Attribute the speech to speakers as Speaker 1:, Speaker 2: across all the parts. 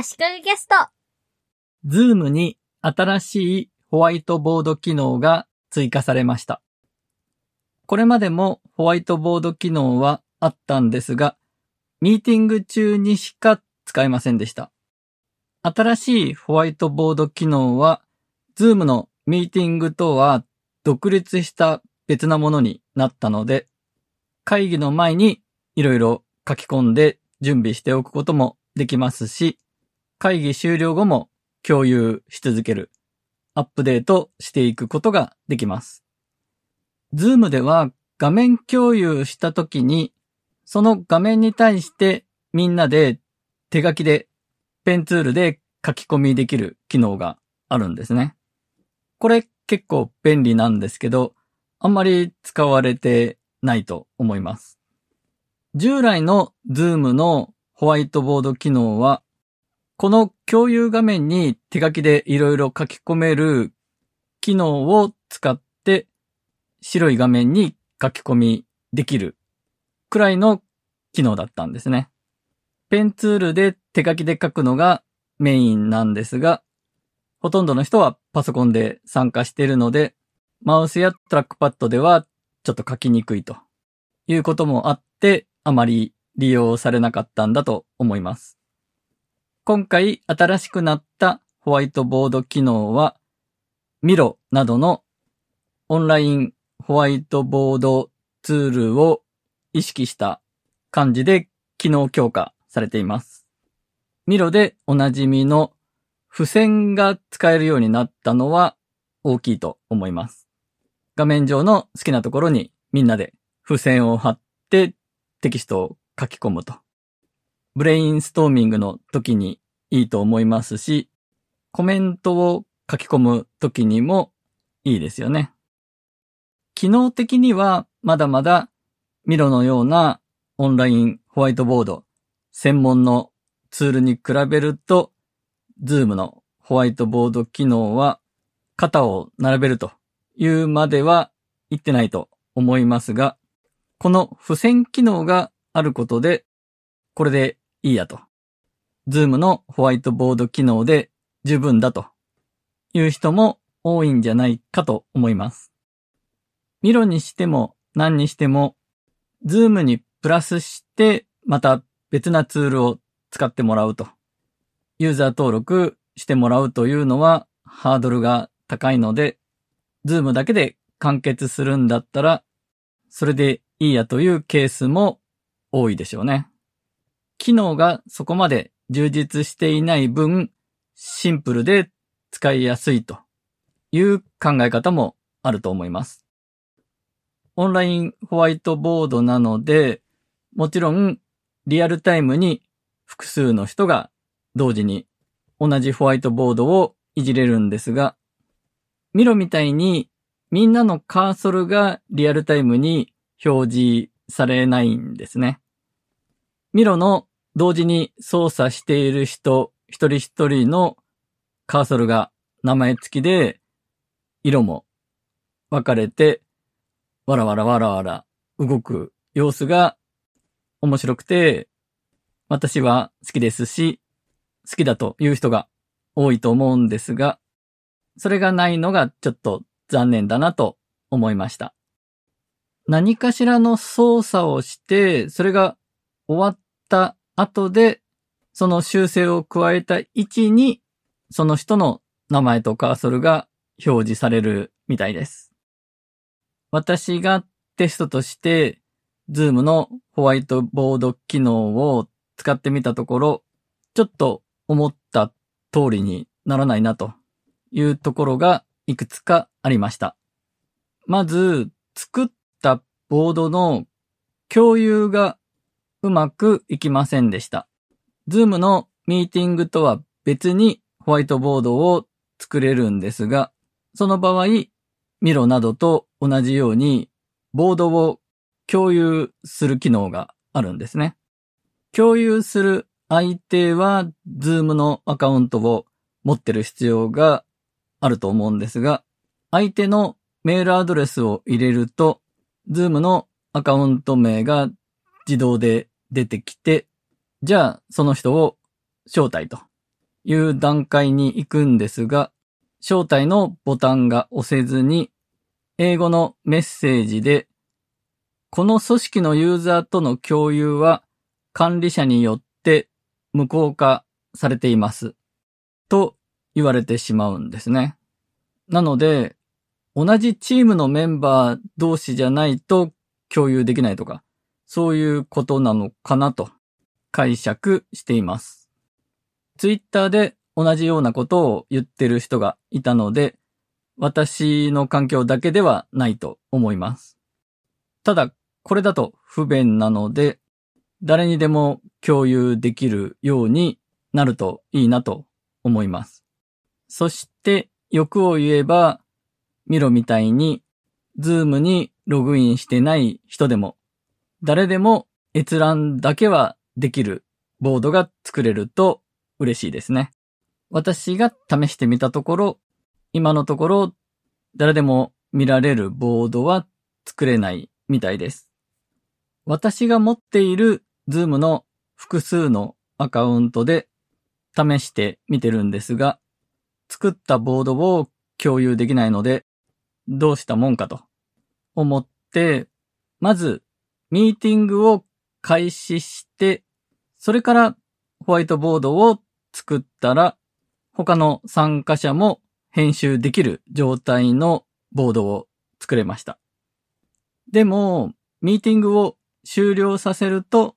Speaker 1: 足利ゲスト。
Speaker 2: Zoomに新しいホワイトボード機能が追加されました。これまでもホワイトボード機能はあったんですが、ミーティング中にしか使えませんでした。新しいホワイトボード機能は、 Zoomのミーティングとは独立した別なものになったので、会議の前にいろいろ書き込んで準備しておくこともできますし、会議終了後も共有し続ける、アップデートしていくことができます。ズームでは画面共有したときに、その画面に対してみんなで手書きでペンツールで書き込みできる機能があるんですね。これ結構便利なんですけど、あんまり使われてないと思います。従来の Zoom のホワイトボード機能は、この共有画面に手書きでいろいろ書き込める機能を使って白い画面に書き込みできるくらいの機能だったんですね。ペンツールで手書きで書くのがメインなんですが、ほとんどの人はパソコンで参加しているので、マウスやトラックパッドではちょっと書きにくいということもあって、あまり利用されなかったんだと思います。今回新しくなったホワイトボード機能は、ミロなどのオンラインホワイトボードツールを意識した感じで機能強化されています。ミロでおなじみの付箋が使えるようになったのは大きいと思います。画面上の好きなところにみんなで付箋を貼ってテキストを書き込むと。ブレインストーミングの時にいいと思いますし、コメントを書き込む時にもいいですよね。機能的にはまだまだミロのようなオンラインホワイトボード専門のツールに比べると、 Zoomのホワイトボード機能は肩を並べるというまでは言ってないと思いますが、この付箋機能があることで、これでいいやと。 Zoomのホワイトボード機能で十分だという人も多いんじゃないかと思います。Miroにしても何にしても、 Zoomにプラスしてまた別なツールを使ってもらうと。ユーザー登録してもらうというのはハードルが高いので、 Zoomだけで完結するんだったら、それでいいやというケースも多いでしょうね。機能がそこまで充実していない分、シンプルで使いやすいという考え方もあると思います。オンラインホワイトボードなので、もちろんリアルタイムに複数の人が同時に同じホワイトボードをいじれるんですが、ミロみたいにみんなのカーソルがリアルタイムに表示されないんですね。ミロの同時に操作している人一人一人のカーソルが名前付きで色も分かれてわらわらわらわら動く様子が面白くて私は好きですし好きだという人が多いと思うんですがそれがないのがちょっと残念だなと思いました。何かしらの操作をして、それが終わった後で、その修正を加えた位置に、その人の名前とカーソルが表示されるみたいです。私がテストとして、Zoom のホワイトボード機能を使ってみたところ、ちょっと思った通りにならないなというところがいくつかありました。まず、作ったボードの共有がうまくいきませんでした。Zoom のミーティングとは別にホワイトボードを作れるんですが、その場合、ミロなどと同じようにボードを共有する機能があるんですね。共有する相手は Zoom のアカウントを持ってる必要があると思うんですが、相手のメールアドレスを入れると、Zoom のアカウント名が自動で出てきて、じゃあその人を招待という段階に行くんですが、招待のボタンが押せずに、英語のメッセージで、この組織のユーザーとの共有は管理者によって無効化されています。と言われてしまうんですね。なので、同じチームのメンバー同士じゃないと共有できないとか、そういうことなのかなと解釈しています。ツイッターで同じようなことを言ってる人がいたので、私の環境だけではないと思います。ただ、これだと不便なので、誰にでも共有できるようになるといいなと思います。そして、欲を言えば、 Miroみたいに、 Zoomにログインしてない人でも、誰でも閲覧だけはできるボードが作れると嬉しいですね。私が試してみたところ、今のところ誰でも見られるボードは作れないみたいです。私が持っている Zoom の複数のアカウントで試してみてるんですが、作ったボードを共有できないので、どうしたもんかと思って、まずミーティングを開始して、それからホワイトボードを作ったら、他の参加者も編集できる状態のボードを作れました。でも、ミーティングを終了させると、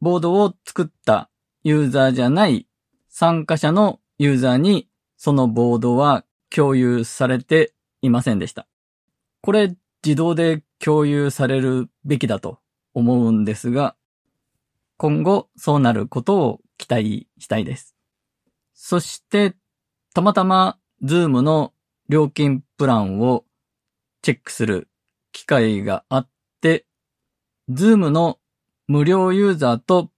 Speaker 2: ボードを作ったユーザーじゃない参加者のユーザーにそのボードは共有されていませんでした。これ自動で共有されるべきだと思うんですが、今後そうなることを期待したいです。そして、たまたま Zoom の料金プランをチェックする機会があって、Zoom の無料ユーザーと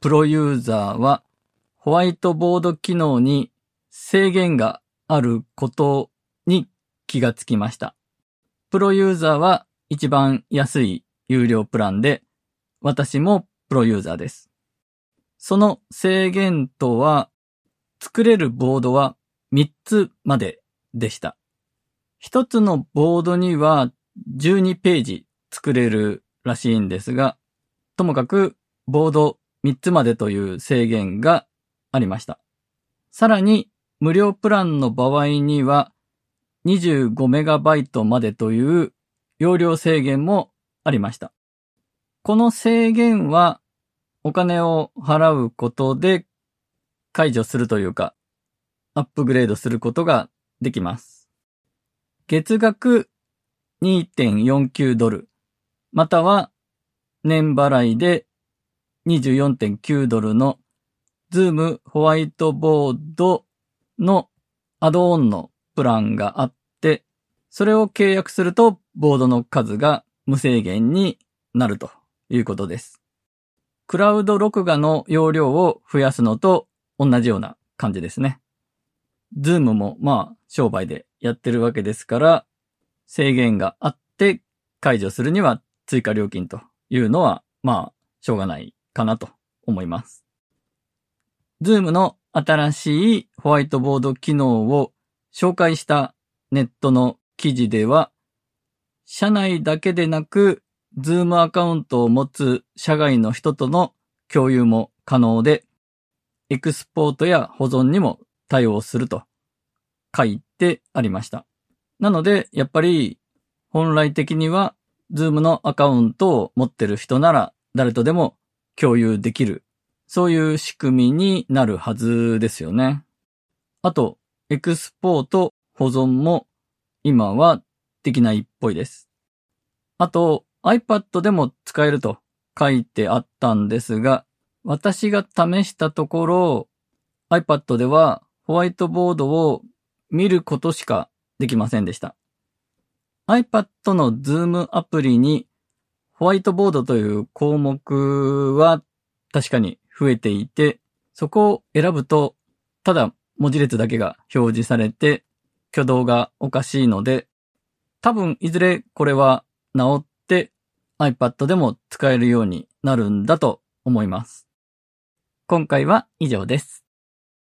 Speaker 2: プロユーザーはホワイトボード機能に制限があることに気がつきました。プロユーザーは一番安い有料プランで、私もプロユーザーです。その制限とは、作れるボードは3つまででした。1つのボードには12ページ作れるらしいんですが、ともかくボード3つまでという制限がありました。さらに無料プランの場合には 25MB までという容量制限もありました。この制限はお金を払うことで解除するというか、アップグレードすることができます。月額2.49ドル、または年払いで24.9ドルのズームホワイトボードのアドオンのプランがあって、それを契約するとボードの数が無制限になるということです。クラウド録画の容量を増やすのと同じような感じですね。ズームもまあ商売でやってるわけですから、制限があって解除するには追加料金というのはまあしょうがないかなと思います。ズームの新しいホワイトボード機能を紹介したネットの記事では、社内だけでなく、ズームアカウントを持つ社外の人との共有も可能で、エクスポートや保存にも対応すると書いてありました。なので、やっぱり本来的には、ズームのアカウントを持ってる人なら誰とでも共有できる。そういう仕組みになるはずですよね。あと、エクスポート、保存も今はできないっぽいです。あと、iPad でも使えると書いてあったんですが、私が試したところ、iPad ではホワイトボードを見ることしかできませんでした。iPad の Zoom アプリにホワイトボードという項目は確かに増えていて、そこを選ぶと、ただ文字列だけが表示されて、挙動がおかしいので、多分いずれこれは治って iPad でも使えるようになるんだと思います。今回は以上です。